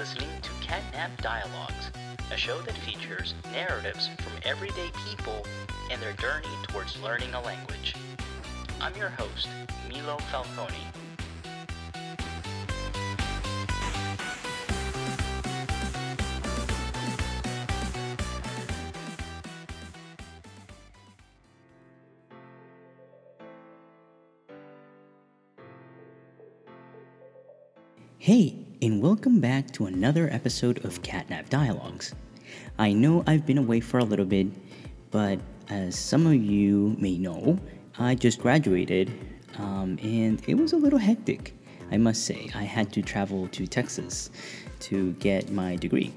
listening to Catnap Dialogues, a show that features narratives from everyday people and their journey towards learning a language. I'm your host, Milo Falcone. Welcome back to another episode of Catnap Dialogues. I know I've been away for a little bit, but as some of you may know, I just graduated um, and it was a little hectic. I must say, I had to travel to Texas to get my degree.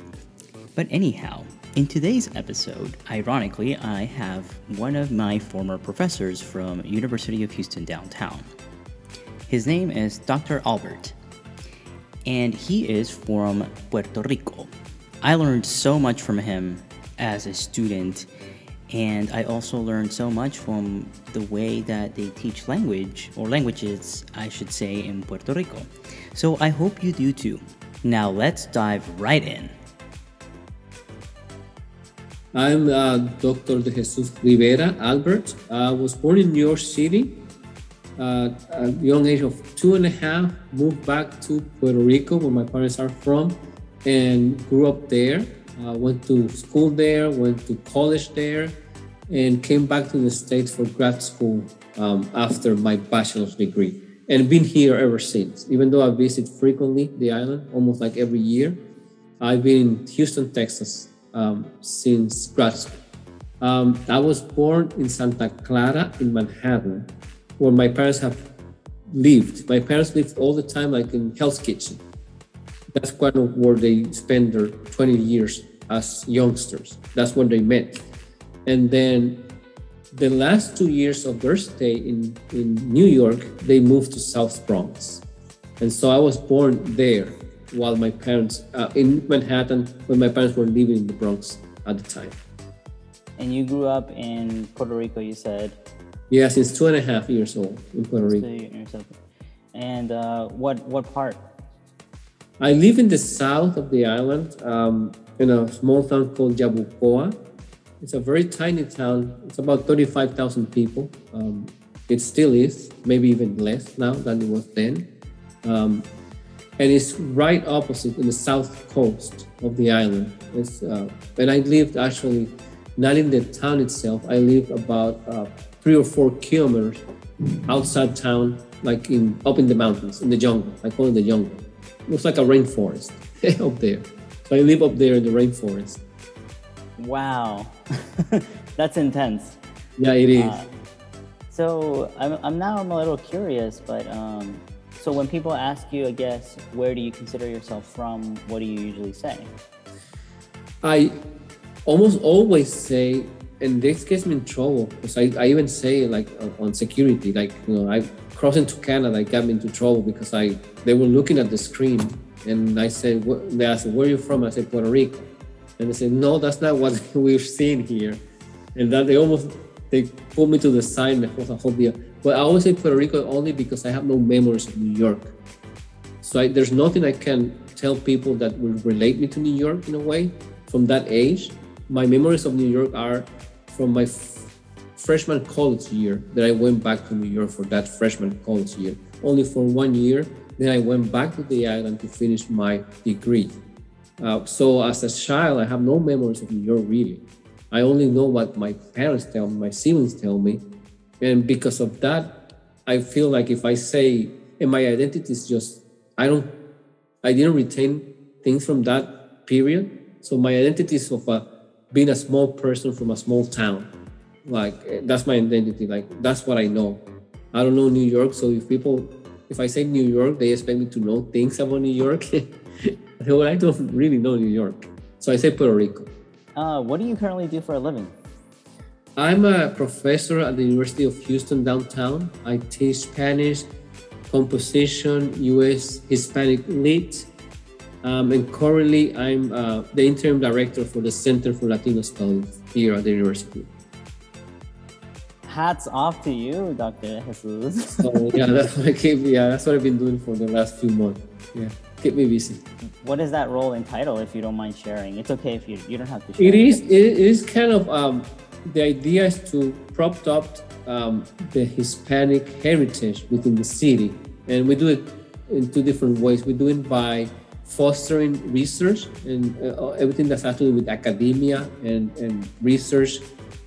But anyhow, in today's episode, ironically, I have one of my former professors from University of Houston downtown. His name is Dr. Albert and he is from Puerto Rico. I learned so much from him as a student, and I also learned so much from the way that they teach language, or languages, I should say, in Puerto Rico. So I hope you do too. Now let's dive right in. I'm uh, Dr. De Jesus Rivera Albert. I was born in New York City at a young age of two and a half, moved back to Puerto Rico, where my parents are from, and grew up there. Uh, went to school there, went to college there, and came back to the States for grad school um, after my bachelor's degree. And been here ever since. Even though I visit frequently the island, almost like every year, I've been in Houston, Texas um, since grad school. Um, I was born in Santa Clara in Manhattan, where my parents have lived. My parents lived all the time like in Hell's Kitchen. That's kind of where they spent their 20 years as youngsters. That's when they met. And then the last two years of their stay in, in New York, they moved to South Bronx. And so I was born there while my parents, uh, in Manhattan, when my parents were living in the Bronx at the time. And you grew up in Puerto Rico, you said? Yeah, since two and a half years old in Puerto Rico. And uh, what what part? I live in the south of the island, um, in a small town called Yabucoa. It's a very tiny town. It's about 35,000 people. Um, it still is, maybe even less now than it was then. Um, and it's right opposite in the south coast of the island. It's, uh, and I lived actually not in the town itself. I lived about uh, three or four kilometers outside town, like in up in the mountains, in the jungle. I call it the jungle. It looks like a rainforest up there. So I live up there in the rainforest. Wow, that's intense. Yeah, it is. Uh, so I'm, I'm now I'm a little curious, but um, so when people ask you, I guess, where do you consider yourself from? What do you usually say? I almost always say and this gets me in trouble because I, I even say like uh, on security like you know I crossed into Canada I got me into trouble because I they were looking at the screen and I said they asked where are you from? I said Puerto Rico. And they said no that's not what we've seen here. And that they almost they pulled me to the side and deal but I always say Puerto Rico only because I have no memories of New York. So I, there's nothing I can tell people that will relate me to New York in a way. From that age my memories of New York are from my freshman college year that I went back to New York for that freshman college year. Only for one year. Then I went back to the island to finish my degree. Uh, so as a child, I have no memories of New York really. I only know what my parents tell me, my siblings tell me. And because of that, I feel like if I say, and my identity is just, I don't, I didn't retain things from that period. So my identity is of a being a small person from a small town. Like that's my identity. Like that's what I know. I don't know New York, so if people, if I say New York, they expect me to know things about New York. well, I don't really know New York, so I say Puerto Rico. Uh, what do you currently do for a living? I'm a professor at the University of Houston downtown. I teach Spanish, composition, U.S. Hispanic Lit, um, and currently, I'm uh, the interim director for the Center for Latino Studies here at the university. Hats off to you, Dr. Jesus. so, yeah, that's what I keep, yeah, that's what I've been doing for the last few months. Yeah. keep me busy. What is that role and title, if you don't mind sharing? It's okay if you you don't have to. Share it is it is kind of um, the idea is to prop up um, the Hispanic heritage within the city, and we do it in two different ways. We do it by fostering research and uh, everything that's do with academia and, and research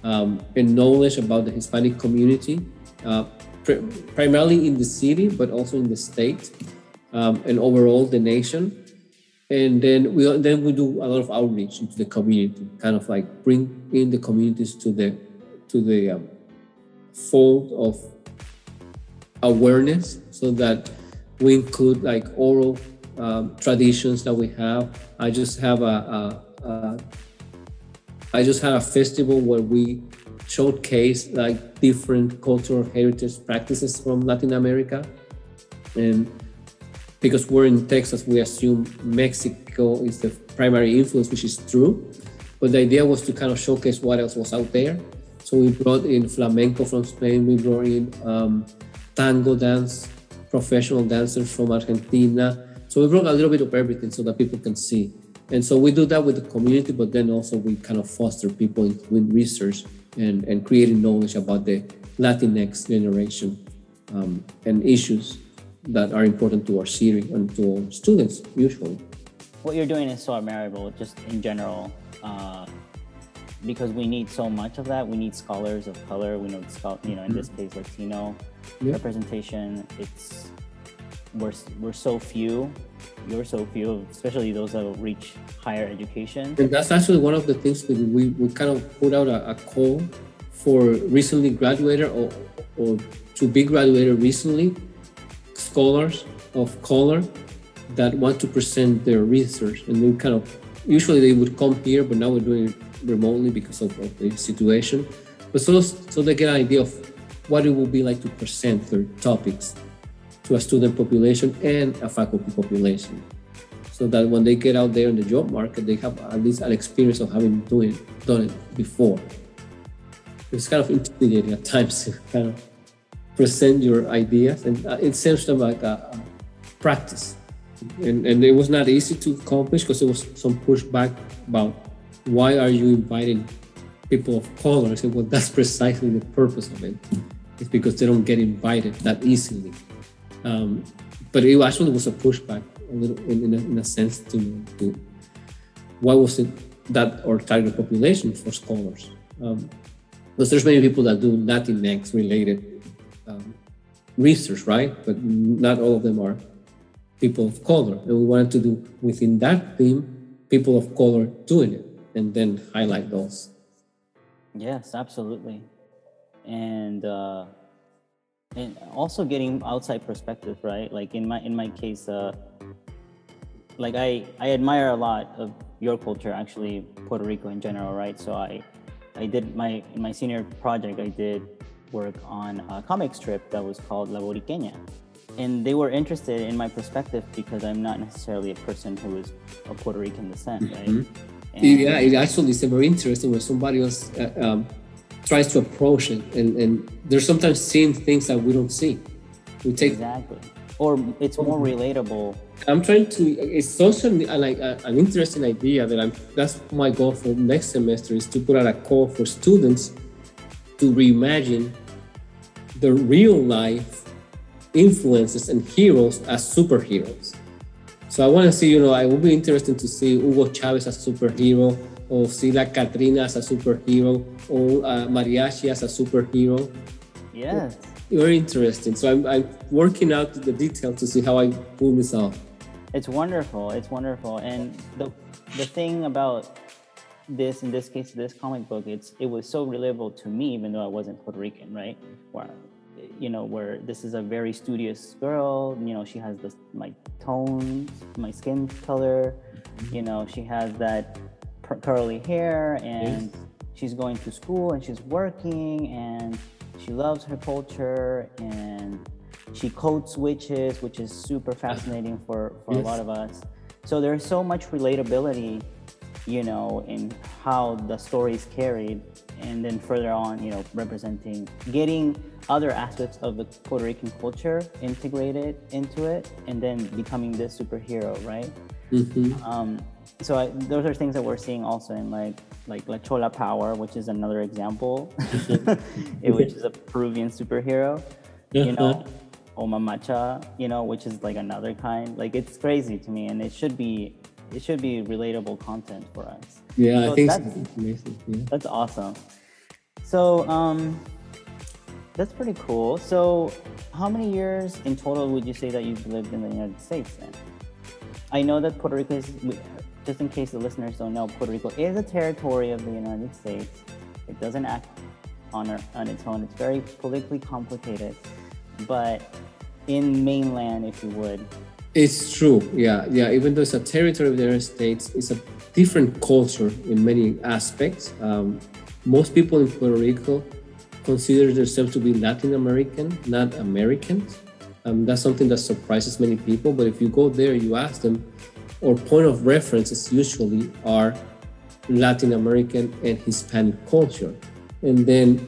um, and knowledge about the Hispanic community, uh, pr- primarily in the city, but also in the state um, and overall the nation. And then we then we do a lot of outreach into the community, kind of like bring in the communities to the to the um, fold of awareness, so that we include like oral um, traditions that we have. I just have a, a, a I just had a festival where we showcase like different cultural heritage practices from Latin America, and because we're in Texas, we assume Mexico is the primary influence, which is true. But the idea was to kind of showcase what else was out there. So we brought in flamenco from Spain, we brought in um, tango dance, professional dancers from Argentina. So we brought a little bit of everything so that people can see. And so we do that with the community, but then also we kind of foster people in, research and, and creating knowledge about the Latinx generation um, and issues that are important to our city and to our students usually. What you're doing is so admirable, just in general, uh, because we need so much of that. We need scholars of color. We need, you know, in this mm-hmm. case, Latino yeah. representation. It's we're, we're so few you're so few especially those that reach higher education. And that's actually one of the things that we, we kind of put out a, a call for recently graduated or, or to be graduated recently scholars of color that want to present their research. And they kind of usually they would come here but now we're doing it remotely because of, of the situation. But so so they get an idea of what it will be like to present their topics to a student population and a faculty population. So that when they get out there in the job market they have at least an experience of having doing done it before. It's kind of intimidating at times to kind of present your ideas and uh, it seems to like a, a practice. And, and it was not easy to accomplish because there was some pushback about why are you inviting people of color? I said well that's precisely the purpose of it. It's because they don't get invited that easily um, but it actually was a pushback a little in, a, in a sense to, to why was it that our target population for scholars? Um, because there's many people that do Latinx related um, research, right? But not all of them are people of color. And we wanted to do within that theme, people of color doing it and then highlight those. Yes, absolutely. And uh, and also getting outside perspective right? Like in my in my case uh like i i admire a lot of your culture actually puerto rico in general right? So i i did my in my senior project i did work on a comic strip that was called la borinqueña. And they were interested in my perspective because i'm not necessarily a person who is of puerto rican descent right? Mm-hmm. yeah it actually is very interesting when somebody else uh, um, tries to approach it and, and they're sometimes seeing things that we don't see. We take exactly. Or it's more relatable. I'm trying to it's also uh, like a, an interesting idea that i'm that's my goal for next semester is to put out a call for students to reimagine the real life influences and heroes as superheroes. So i want to see you know it will be interesting to see hugo chavez as a superhero or see like Katrina as a superhero or uh, Mariachi as a superhero. Yes. Very interesting. So I'm, I'm working out the details to see how I pull this off. It's wonderful. It's wonderful. And the the thing about this, in this case, this comic book, it's it was so relatable to me, even though I wasn't Puerto Rican, right? Where you know, where this is a very studious girl. You know, she has this my tones, my skin color. You know, she has that curly hair and yes. she's going to school and she's working and she loves her culture and she code switches which is super fascinating for, for yes. a lot of us so there's so much relatability you know, in how the story is carried, and then further on, you know, representing, getting other aspects of the Puerto Rican culture integrated into it, and then becoming this superhero, right? Mhm. Um, so I, those are things that we're seeing also in like like La Chola Power, which is another example, which is a Peruvian superhero. You know, Oma Macha, you know, which is like another kind. Like it's crazy to me, and it should be it should be relatable content for us. Yeah, I So think so. that's- it's. Yeah. That's awesome. So um, that's pretty cool. So how many years in total would you say that you've lived in the United States then? I know that Puerto Rico is, just in case the listeners don't know, Puerto Rico is a territory of the United States. It doesn't act on, our, on its own. It's very politically complicated. But in mainland, if you would, It's true. Yeah, yeah. Even though it's a territory of the United States, it's a different culture in many aspects. Um, most people in Puerto Rico consider themselves to be Latin American, not Americans. Um, that's something that surprises many people. But if you go there, you ask them, or point of references usually are Latin American and Hispanic culture, and then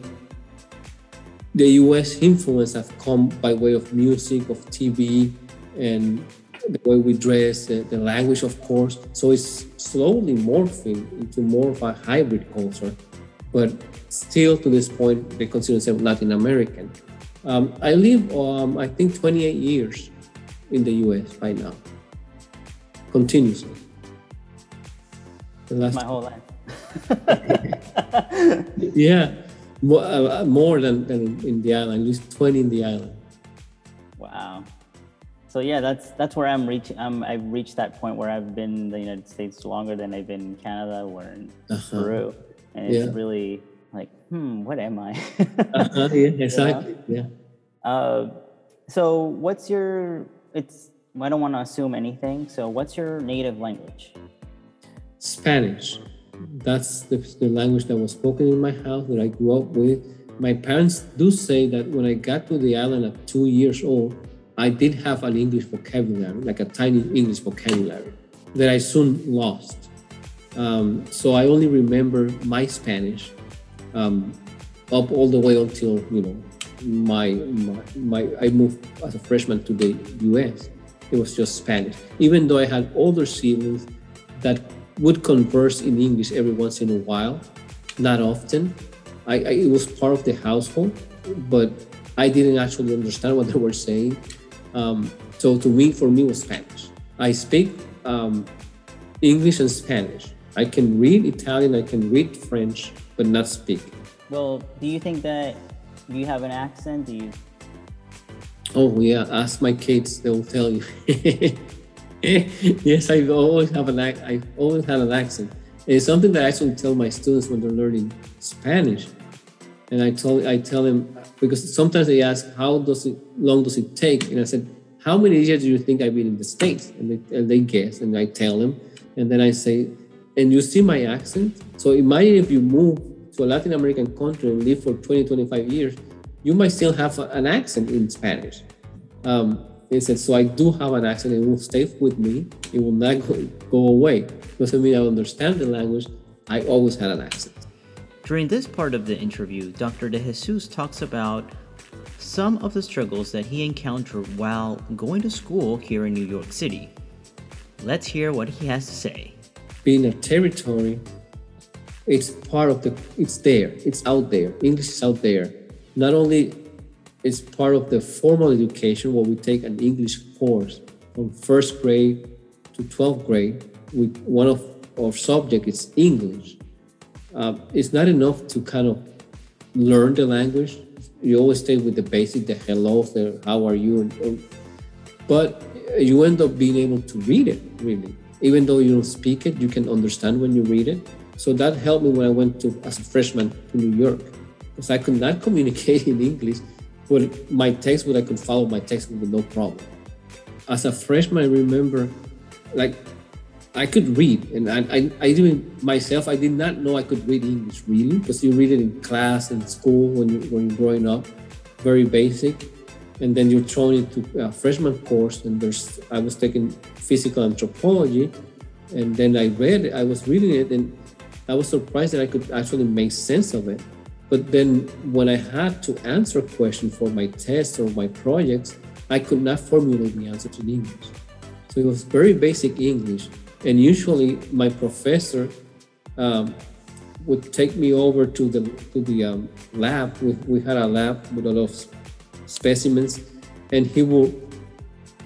the US influence have come by way of music, of TV, and the way we dress, the, language, of course. So it's slowly morphing into more of a hybrid culture. But still, to this point, they consider themselves Latin American. Um, I live, um, I think, 28 years in the US right now, continuously. The last my whole life. yeah, more, uh, more than, than in the island, at least 20 in the island. Wow. So yeah, that's that's where I'm reaching. I'm I've reached that point where I've been in the United States longer than I've been in Canada or in Uh-huh. Peru, and it's Yeah. really like, hmm, what am I? Uh-huh, yeah, exactly. Yeah. uh, so what's your? It's I don't want to assume anything. So what's your native language? Spanish. That's the, the language that was spoken in my house that I grew up with. My parents do say that when I got to the island at two years old, I did have an English vocabulary, like a tiny English vocabulary, that I soon lost. Um, so I only remember my Spanish um, up all the way until you know my, my my I moved as a freshman to the U.S. It was just Spanish, even though I had older siblings that would converse in English every once in a while, not often. I, I it was part of the household, but I didn't actually understand what they were saying. Um, so to me, for me, was Spanish. I speak um, English and Spanish. I can read Italian, I can read French, but not speak. Well, do you think that you have an accent? Do you? Oh yeah, ask my kids; they will tell you. yes, I always have an I always had an accent. It's something that I actually tell my students when they're learning Spanish, and I tell I tell them because sometimes they ask how does it long does it take, and I said how many years do you think I've been in the states, and they, and they guess, and I tell them, and then I say, and you see my accent. So imagine if you move to a Latin American country and live for 20, 25 years, you might still have an accent in Spanish. Um, he said, so I do have an accent. It will stay with me. It will not go, go away. Doesn't mean I understand the language. I always had an accent. During this part of the interview, Dr. De Jesus talks about some of the struggles that he encountered while going to school here in New York City. Let's hear what he has to say. Being a territory, it's part of the, it's there, it's out there. English is out there. Not only it's part of the formal education where we take an English course from first grade to 12th grade. We, one of our subject is English. Um, it's not enough to kind of learn the language. You always stay with the basic, the hello, the how are you, and, and- but you end up being able to read it really. Even though you don't speak it, you can understand when you read it. So that helped me when I went to as a freshman to New York, because I could not communicate in English, but my text, textbook I could follow my textbook with no problem. As a freshman, I remember, like I could read, and I, I, I didn't myself. I did not know I could read English really, because you read it in class and school when you when you're growing up, very basic, and then you're thrown into a freshman course. And there's I was taking physical anthropology, And then I read it, I was reading it, and I was surprised that I could actually make sense of it. But then when I had to answer a question for my test or my projects, I could not formulate the answer in English. So it was very basic English. And usually my professor um, would take me over to the to the um, lab. We, we had a lab with a lot of specimens, and he would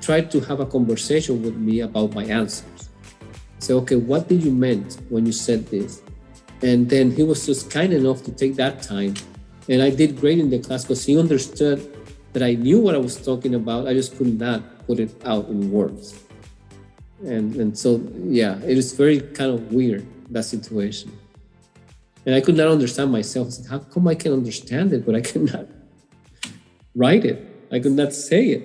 try to have a conversation with me about my answers. Say, okay, what did you meant when you said this? And then he was just kind enough to take that time, and I did great in the class because he understood that I knew what I was talking about. I just could not put it out in words. And and so yeah, it is very kind of weird that situation. And I could not understand myself. Like, how come I can understand it, but I cannot write it? I could not say it.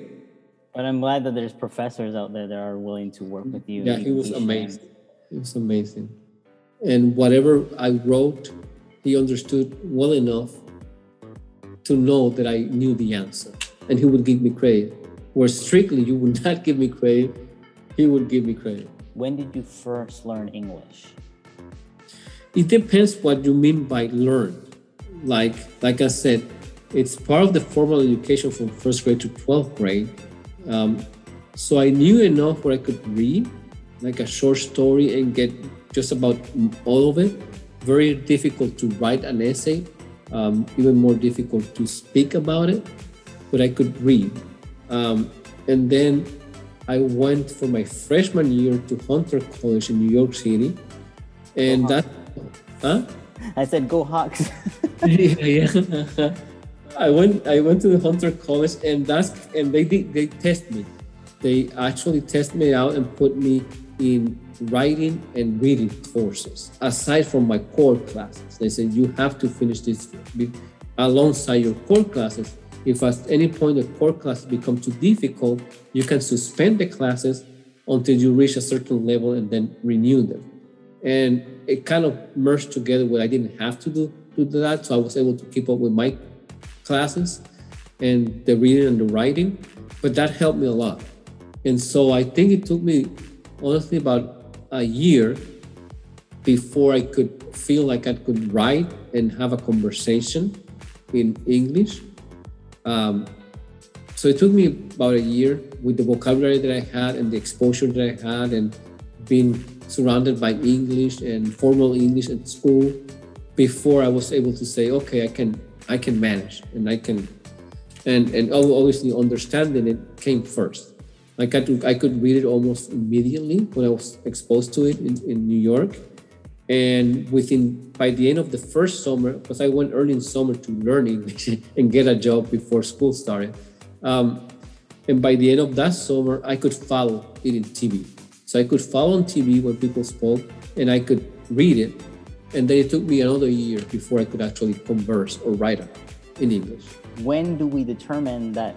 But I'm glad that there's professors out there that are willing to work with you. Yeah, he was amazing. It was amazing. And whatever I wrote, he understood well enough to know that I knew the answer. And he would give me credit. Where strictly you would not give me credit, he would give me credit. When did you first learn English? It depends what you mean by learn. Like like I said, it's part of the formal education from first grade to 12th grade. Um, so I knew enough where I could read, like a short story, and get just about all of it. Very difficult to write an essay, um, even more difficult to speak about it, but I could read. Um, and then I went for my freshman year to Hunter College in New York City, and that Huh? I said, "Go Hawks." yeah, yeah. I went. I went to the Hunter College, and that's and they did. They test me. They actually test me out and put me in writing and reading courses aside from my core classes. They said you have to finish this alongside your core classes. If at any point the core classes become too difficult, you can suspend the classes until you reach a certain level and then renew them. And it kind of merged together where I didn't have to do, to do that. So I was able to keep up with my classes and the reading and the writing. But that helped me a lot. And so I think it took me honestly about a year before I could feel like I could write and have a conversation in English. Um, so it took me about a year with the vocabulary that I had and the exposure that I had and being surrounded by English and formal English at school before I was able to say, okay, I can I can manage and I can and and obviously understanding it came first. I could I could read it almost immediately when I was exposed to it in, in New York. And within by the end of the first summer, because I went early in summer to learn English and get a job before school started. Um, and by the end of that summer, I could follow it in TV. So I could follow on TV when people spoke and I could read it. And then it took me another year before I could actually converse or write it in English. When do we determine that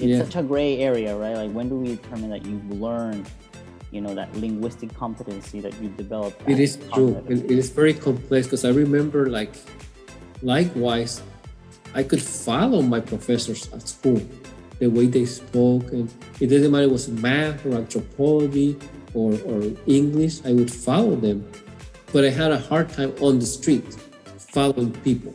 it's yeah. such a gray area, right? Like when do we determine that you've learned, you know, that linguistic competency that you've developed? It is true. It, it is very complex because I remember like likewise, I could follow my professors at school, the way they spoke, and it doesn't matter it was math or anthropology or, or English, I would follow them. But I had a hard time on the street following people.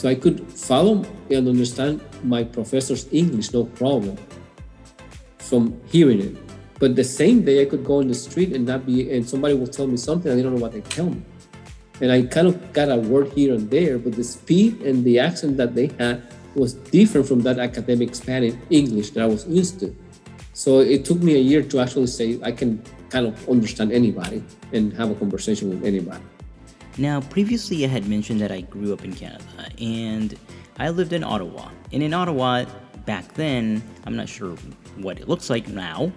So I could follow and understand my professor's English, no problem, from hearing it. But the same day I could go in the street and not be, and somebody will tell me something, I don't know what they tell me. And I kind of got a word here and there, but the speed and the accent that they had was different from that academic Spanish English that I was used to. So it took me a year to actually say I can kind of understand anybody and have a conversation with anybody. Now, previously I had mentioned that I grew up in Canada and I lived in Ottawa. And in Ottawa, back then, I'm not sure what it looks like now,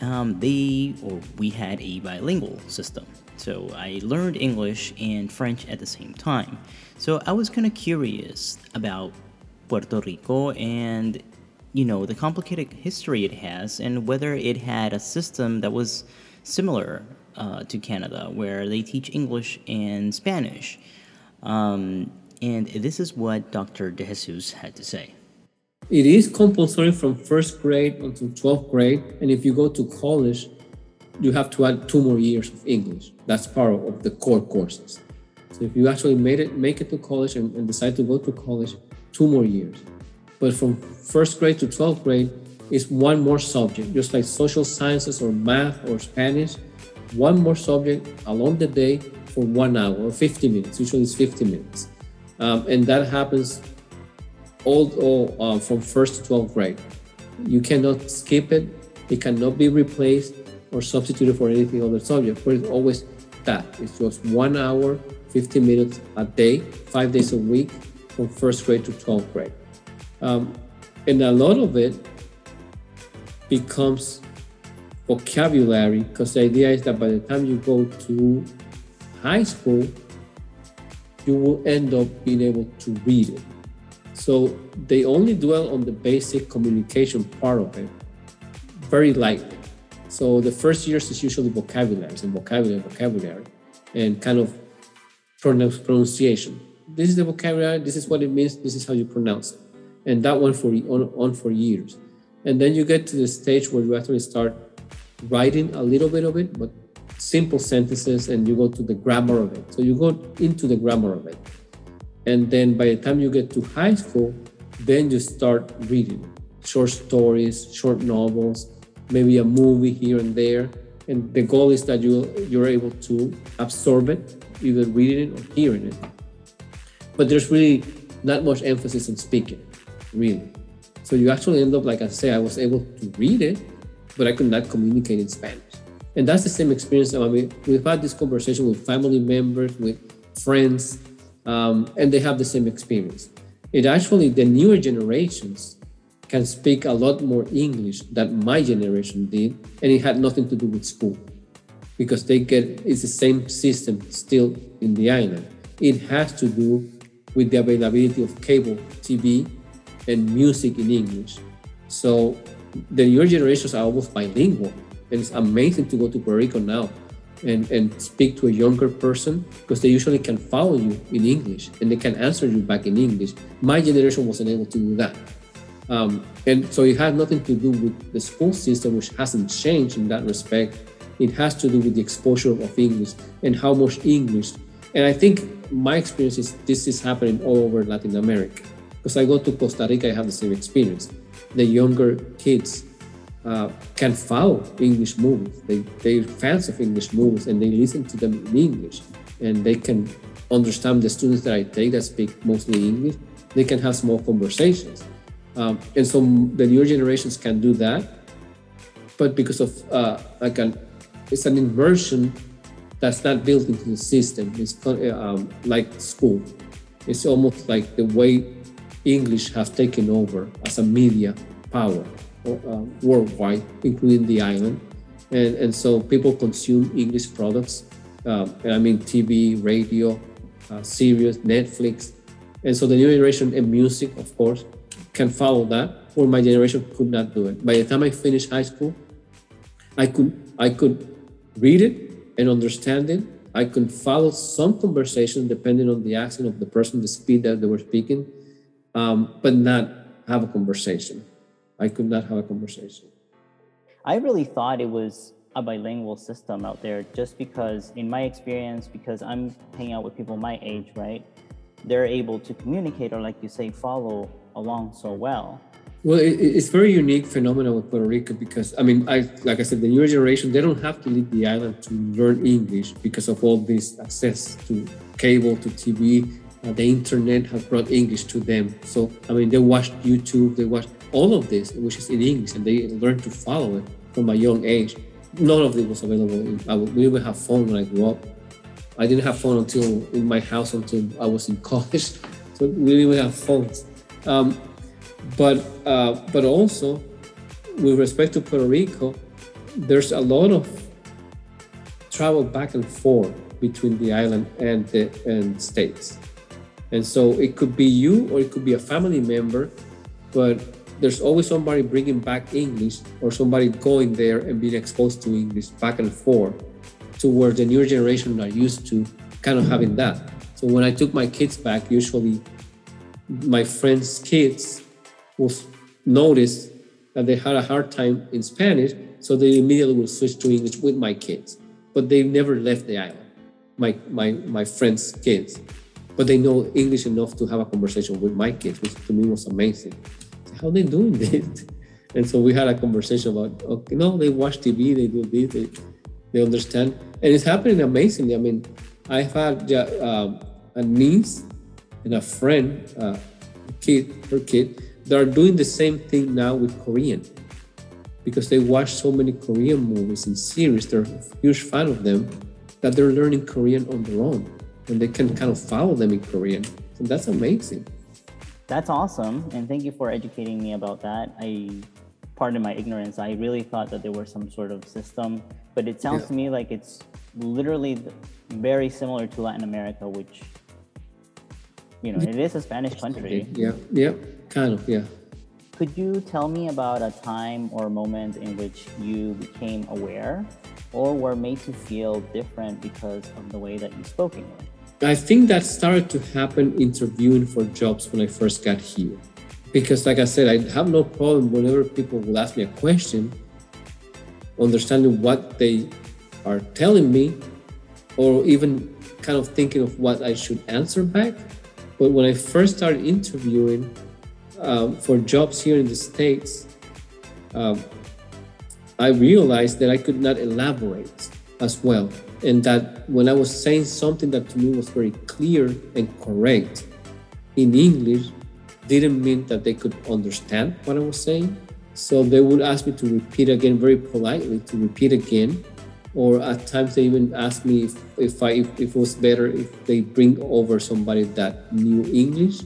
um, they or we had a bilingual system. So I learned English and French at the same time. So I was kind of curious about Puerto Rico and you know, the complicated history it has and whether it had a system that was similar uh, to Canada, where they teach English and Spanish. Um, and this is what Dr. De Jesus had to say. It is compulsory from first grade until 12th grade. And if you go to college, you have to add two more years of English. That's part of the core courses. So if you actually made it, make it to college and, and decide to go to college, two more years. But from first grade to 12th grade is one more subject, just like social sciences or math or Spanish, one more subject along the day for one hour or 50 minutes. Usually it's 50 minutes. Um, and that happens all, all uh, from first to 12th grade. You cannot skip it. It cannot be replaced or substituted for anything other subject, but it's always that. It's just one hour, 50 minutes a day, five days a week from first grade to 12th grade. Um, and a lot of it becomes vocabulary because the idea is that by the time you go to high school, you will end up being able to read it. So they only dwell on the basic communication part of it very lightly. So the first years is usually vocabulary and vocabulary, vocabulary, and kind of pronunciation. This is the vocabulary. This is what it means. This is how you pronounce it, and that one for on, on for years. And then you get to the stage where you actually start writing a little bit of it, but simple sentences, and you go to the grammar of it. So you go into the grammar of it. And then by the time you get to high school, then you start reading short stories, short novels, maybe a movie here and there. And the goal is that you you're able to absorb it, either reading it or hearing it. But there's really not much emphasis on speaking, really. So you actually end up, like I say, I was able to read it, but I could not communicate in Spanish. And that's the same experience. I mean, we've had this conversation with family members, with friends, um, and they have the same experience. It actually, the newer generations can speak a lot more English than my generation did, and it had nothing to do with school because they get it's the same system still in the island. It has to do with the availability of cable TV and music in English. So the newer generations are almost bilingual. And it's amazing to go to Puerto Rico now and, and speak to a younger person because they usually can follow you in English and they can answer you back in English. My generation wasn't able to do that. Um, and so it had nothing to do with the school system, which hasn't changed in that respect. It has to do with the exposure of English and how much English. And I think my experience is this is happening all over Latin America. Because I go to Costa Rica, I have the same experience. The younger kids uh, can follow English movies. They, they're fans of English movies and they listen to them in English. And they can understand the students that I take that speak mostly English. They can have small conversations. Um, and so the newer generations can do that. But because of uh, like an, it's an immersion that's not built into the system. It's um, like school. It's almost like the way English has taken over as a media power uh, worldwide, including the island. And, and so people consume English products. Um, I mean, TV, radio, uh, series, Netflix. And so the new generation and music, of course, can follow that, or my generation could not do it. By the time I finished high school, I could I could read it and understand it. I could follow some conversation depending on the accent of the person, the speed that they were speaking, um, but not have a conversation. I could not have a conversation. I really thought it was a bilingual system out there just because, in my experience, because I'm hanging out with people my age, right? They're able to communicate or, like you say, follow along so well. Well, it, it's very unique phenomenon with Puerto Rico because I mean, I like I said, the newer generation they don't have to leave the island to learn English because of all this access to cable, to TV, the internet has brought English to them. So I mean, they watch YouTube, they watch all of this, which is in English, and they learn to follow it from a young age. None of it was available. I, we didn't have phone when I grew up. I didn't have phone until in my house until I was in college. So we didn't have phones. Um, but uh, but also, with respect to Puerto Rico, there's a lot of travel back and forth between the island and the and states. And so it could be you or it could be a family member, but there's always somebody bringing back English or somebody going there and being exposed to English back and forth to where the newer generation are used to kind of having that. So when I took my kids back, usually my friends' kids will notice that they had a hard time in Spanish so they immediately will switch to English with my kids. But they never left the island, my my my friends' kids. But they know English enough to have a conversation with my kids, which to me was amazing. How are they doing this? And so we had a conversation about, okay, no, they watch TV, they do this, they, they understand, and it's happening amazingly. I mean, I've had uh, a niece and a friend, uh, kid, her kid, that are doing the same thing now with Korean because they watch so many Korean movies and series. They're a huge fan of them that they're learning Korean on their own and they can kind of follow them in Korean. So that's amazing. That's awesome. And thank you for educating me about that. I, pardon my ignorance, I really thought that there was some sort of system, but it sounds yeah. to me like it's literally very similar to Latin America, which, you know, it is a Spanish country. Yeah, yeah, kind of, yeah. Could you tell me about a time or moment in which you became aware or were made to feel different because of the way that you spoke English? I think that started to happen interviewing for jobs when I first got here. Because, like I said, I have no problem whenever people will ask me a question, understanding what they are telling me, or even kind of thinking of what I should answer back. But when I first started interviewing, um, for jobs here in the States, um, I realized that I could not elaborate as well. And that when I was saying something that to me was very clear and correct in English, didn't mean that they could understand what I was saying. So they would ask me to repeat again very politely, to repeat again. Or at times they even asked me if, if, I, if, if it was better if they bring over somebody that knew English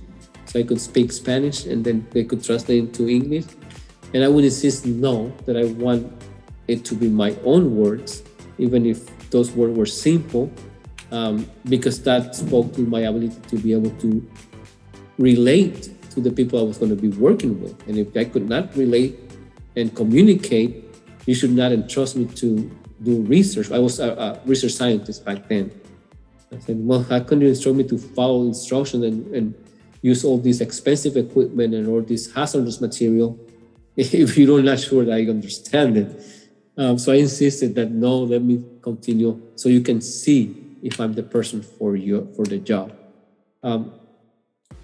so I could speak Spanish and then they could translate into English. And I would insist no, that I want it to be my own words, even if those words were simple, um, because that spoke to my ability to be able to relate to the people I was going to be working with. And if I could not relate and communicate, you should not entrust me to do research. I was a, a research scientist back then. I said, well, how can you instruct me to follow instructions and, and use all this expensive equipment and all this hazardous material if you're not sure that I understand it. Um, so I insisted that no, let me continue so you can see if I'm the person for you for the job. Um,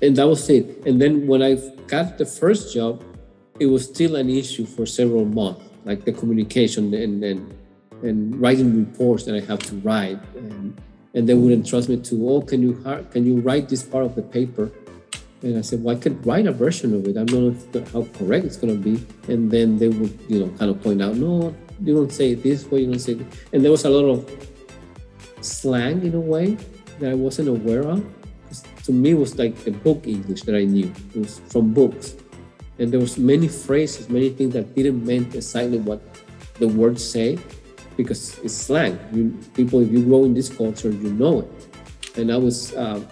and that was it. And then when I got the first job, it was still an issue for several months, like the communication and and, and writing reports that I have to write. And, and they wouldn't trust me to, oh, can you can you write this part of the paper? And I said, well, I could write a version of it. I don't know how correct it's going to be. And then they would, you know, kind of point out, no, you don't say this way, you don't say it. And there was a lot of slang in a way that I wasn't aware of. To me, was like the book English that I knew. It was from books. And there was many phrases, many things that didn't mean exactly what the words say because it's slang. You, people, if you grow in this culture, you know it. And I was, uh,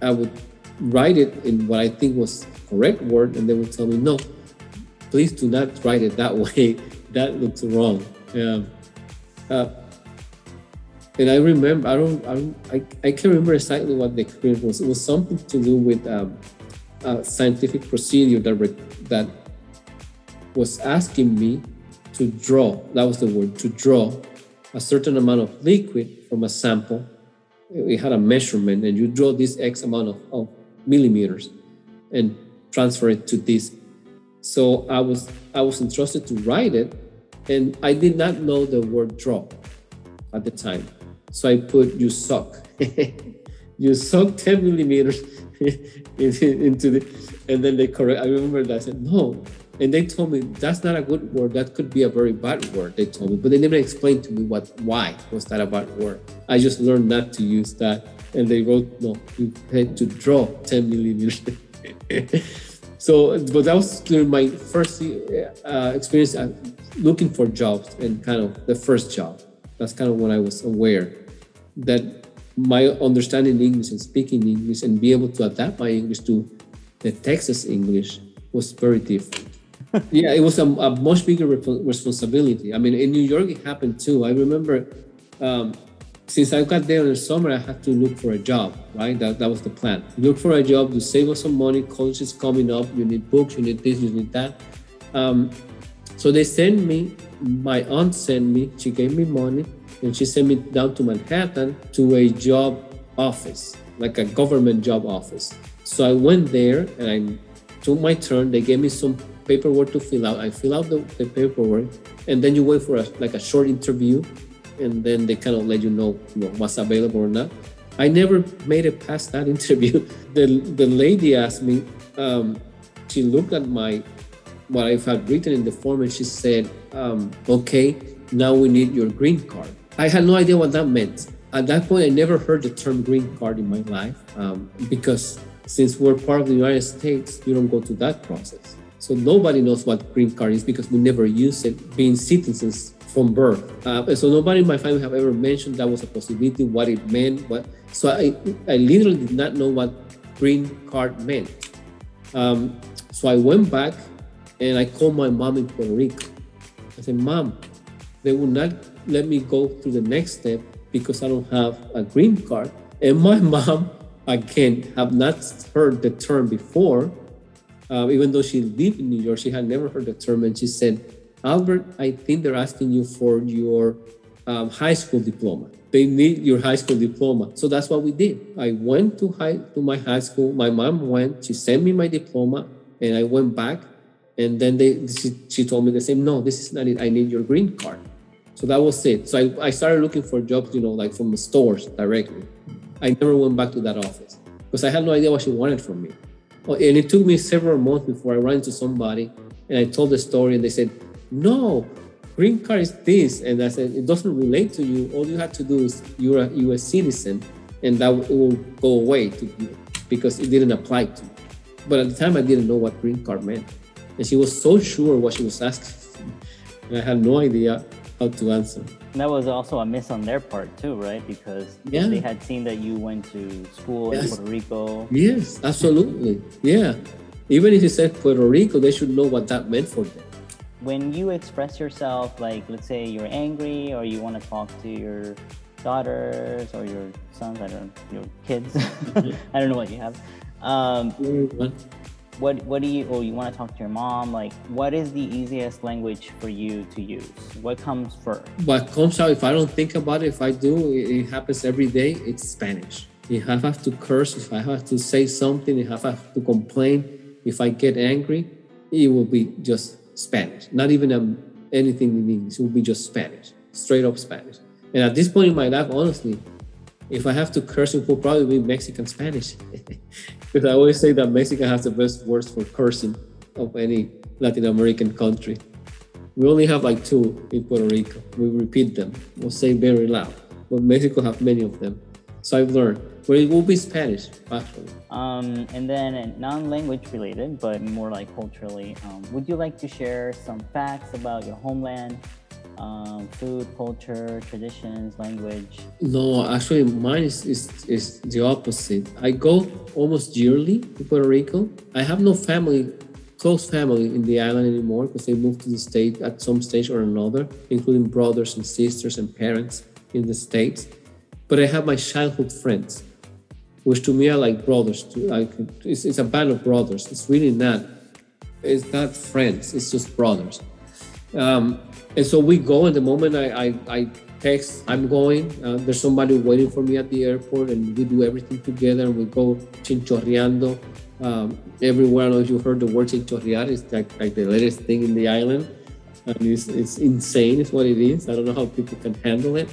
I would write it in what I think was correct word, and they would tell me, no, please do not write it that way. That looks wrong. Yeah. Uh, and I remember, I don't, I, don't, I, I can't remember exactly what the experience was. It was something to do with um, a scientific procedure that that was asking me to draw. That was the word to draw a certain amount of liquid from a sample. We had a measurement, and you draw this X amount of, of millimeters and transfer it to this. So I was I was entrusted to write it, and I did not know the word drop at the time. So I put you suck. you suck 10 millimeters into the and then they correct. I remember that I said, no. And they told me that's not a good word. That could be a very bad word. They told me, but they never explained to me what why was that a bad word. I just learned not to use that and they wrote, no, you had to draw 10 millimeters. so, but that was during my first uh, experience uh, looking for jobs and kind of the first job. That's kind of when I was aware that my understanding English and speaking English and be able to adapt my English to the Texas English was very different. yeah, it was a, a much bigger responsibility. I mean, in New York, it happened too. I remember um, since I got there in the summer, I had to look for a job, right? That, that was the plan. Look for a job to save us some money. College is coming up. You need books, you need this, you need that. Um, So they sent me, my aunt sent me, she gave me money, and she sent me down to Manhattan to a job office, like a government job office. So I went there and I took my turn. They gave me some paperwork to fill out. I fill out the, the paperwork, and then you wait for a, like a short interview, and then they kind of let you know, you know what's available or not. I never made it past that interview. The the lady asked me. Um, she looked at my what I had written in the form and she said, um, okay, now we need your green card. I had no idea what that meant. At that point, I never heard the term green card in my life um, because since we're part of the United States, you don't go through that process. So nobody knows what green card is because we never use it being citizens from birth. Uh, so nobody in my family have ever mentioned that was a possibility, what it meant. What, so I, I literally did not know what green card meant. Um, so I went back and I called my mom in Puerto Rico. I said, Mom, they will not let me go to the next step because I don't have a green card. And my mom, again, have not heard the term before. Uh, even though she lived in New York, she had never heard the term. And she said, Albert, I think they're asking you for your um, high school diploma. They need your high school diploma. So that's what we did. I went to high to my high school. My mom went. She sent me my diploma, and I went back and then they she, she told me the same, no, this is not it. I need your green card. So that was it. So I, I started looking for jobs, you know, like from the stores directly. I never went back to that office because I had no idea what she wanted from me. Oh, and it took me several months before I ran into somebody and I told the story and they said, no, green card is this. And I said, it doesn't relate to you. All you have to do is you're a US citizen and that will go away to you because it didn't apply to you. But at the time, I didn't know what green card meant. And she was so sure what she was asking. And I had no idea how to answer. That was also a miss on their part too, right? Because yeah. they had seen that you went to school yes. in Puerto Rico. Yes, absolutely. Yeah. Even if you said Puerto Rico, they should know what that meant for them. When you express yourself, like let's say you're angry or you want to talk to your daughters or your sons, I don't know, your kids. I don't know what you have. Um, what what do you or you want to talk to your mom like what is the easiest language for you to use what comes first what comes out if i don't think about it if i do it, happens every day it's spanish if i have to curse if i have to say something if i have to complain if i get angry it will be just spanish not even um, anything in english it will be just spanish straight up spanish and at this point in my life honestly if I have to curse, it will probably be Mexican Spanish. because I always say that Mexican has the best words for cursing of any Latin American country. We only have like two in Puerto Rico. We repeat them. We'll say very loud. But Mexico have many of them. So I've learned. But it will be Spanish, actually. Um, and then non-language related, but more like culturally, um, would you like to share some facts about your homeland um, food, culture, traditions, language? No, actually, mine is, is, is the opposite. I go almost yearly to Puerto Rico. I have no family, close family in the island anymore because they moved to the state at some stage or another, including brothers and sisters and parents in the States. But I have my childhood friends, which to me are like brothers. Like it's, it's a band of brothers. It's really not. It's not friends. It's just brothers. Um, and so we go, and the moment I, I, I text, I'm going, uh, there's somebody waiting for me at the airport, and we do everything together. And we go chinchorreando um, everywhere. I know you heard the word chinchorrear, it's like, like the latest thing in the island. And it's, it's insane, is what it is. I don't know how people can handle it.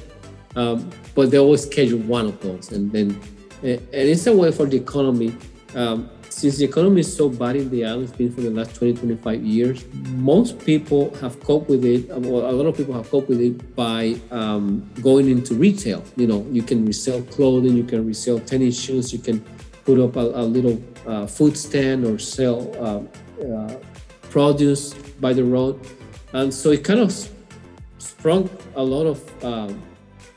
Um, but they always schedule one of those. And then, and it's a way for the economy. Um, since the economy is so bad in the island, it's been for the last 20, 25 years, most people have coped with it. Well, a lot of people have coped with it by um, going into retail. You know, you can resell clothing, you can resell tennis shoes, you can put up a, a little uh, food stand or sell uh, uh, produce by the road. And so it kind of sprung a lot of um,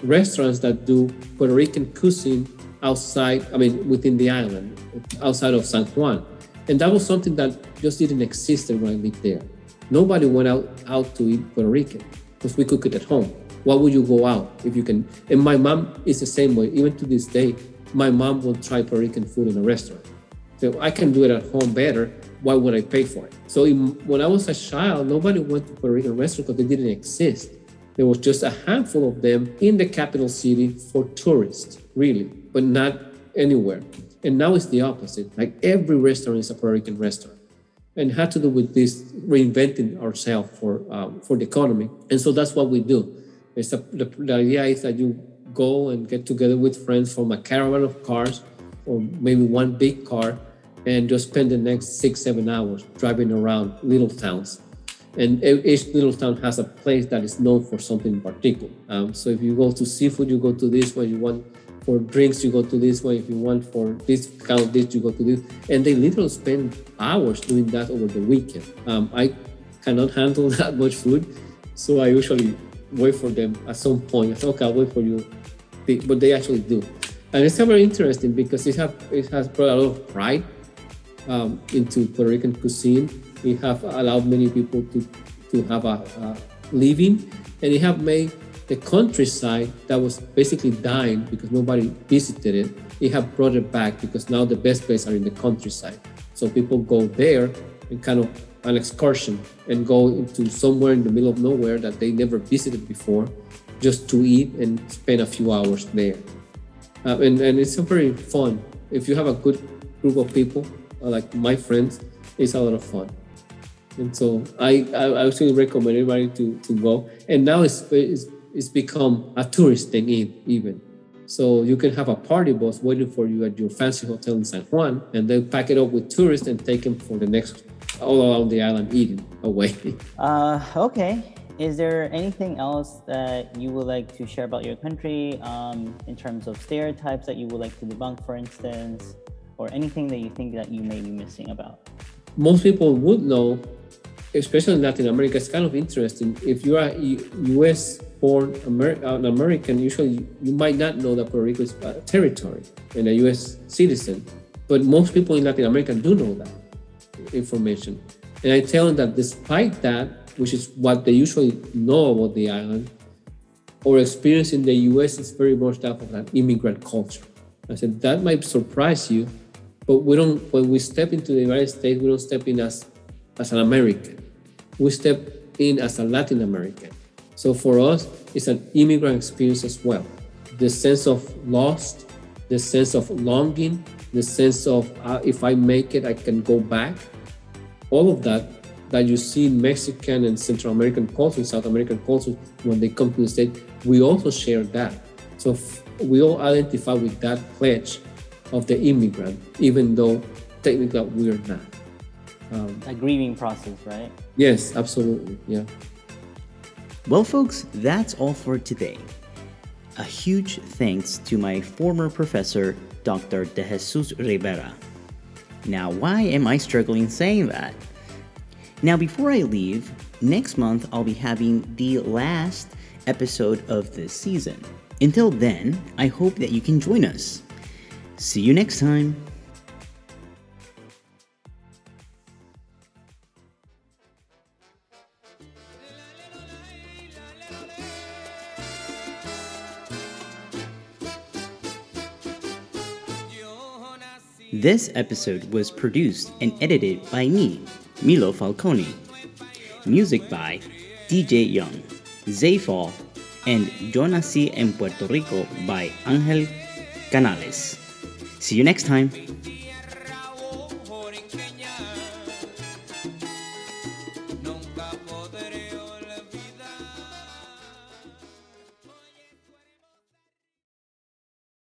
restaurants that do Puerto Rican cuisine outside, I mean, within the island, outside of San Juan. And that was something that just didn't exist when I lived there. Nobody went out, out to eat Puerto Rican because we cook it at home. Why would you go out if you can? And my mom is the same way. Even to this day, my mom will try Puerto Rican food in a restaurant. So I can do it at home better. Why would I pay for it? So in, when I was a child, nobody went to Puerto Rican restaurants because they didn't exist. There was just a handful of them in the capital city for tourists, really, but not anywhere. And now it's the opposite. Like every restaurant is a Puerto Rican restaurant and had to do with this reinventing ourselves for um, for the economy. And so that's what we do. It's a, the, the idea is that you go and get together with friends from a caravan of cars or maybe one big car and just spend the next six, seven hours driving around little towns. And each little town has a place that is known for something in particular. Um, so if you go to seafood, you go to this one. You want for drinks, you go to this one. If you want for this kind of dish, you go to this. And they literally spend hours doing that over the weekend. Um, I cannot handle that much food, so I usually wait for them at some point. I say, okay, I'll wait for you. But they actually do. And it's very interesting because it, have, it has brought a lot of pride um, into Puerto Rican cuisine. It have allowed many people to, to have a, a living and it have made the countryside that was basically dying because nobody visited it, it have brought it back because now the best places are in the countryside. So people go there and kind of an excursion and go into somewhere in the middle of nowhere that they never visited before just to eat and spend a few hours there. Uh, and, and it's very fun. If you have a good group of people, uh, like my friends, it's a lot of fun. And so I, I actually recommend everybody to, to go. And now it's, it's, it's become a tourist thing even. So you can have a party bus waiting for you at your fancy hotel in San Juan, and then pack it up with tourists and take them for the next all around the island eating away. Uh, okay. Is there anything else that you would like to share about your country um, in terms of stereotypes that you would like to debunk, for instance, or anything that you think that you may be missing about? Most people would know, especially in Latin America, it's kind of interesting. If you are U.S. born Amer- uh, an American, usually you might not know that Puerto Rico is a territory and a U.S. citizen. But most people in Latin America do know that information. And I tell them that despite that, which is what they usually know about the island, or experience in the US is very much that of an immigrant culture. I said that might surprise you, but we don't when we step into the United States, we don't step in as as an American. We step in as a Latin American. So for us, it's an immigrant experience as well. The sense of lost, the sense of longing, the sense of uh, if I make it, I can go back. All of that that you see in Mexican and Central American culture, South American culture, when they come to the state, we also share that. So we all identify with that pledge of the immigrant, even though technically we're not. Um, a grieving process, right? Yes, absolutely. Yeah. Well, folks, that's all for today. A huge thanks to my former professor, Dr. De Jesus Rivera. Now, why am I struggling saying that? Now, before I leave, next month I'll be having the last episode of this season. Until then, I hope that you can join us. See you next time. This episode was produced and edited by me, Milo Falcone. Music by DJ Young, Zayfall, and Yo Nací en Puerto Rico by Angel Canales. See you next time.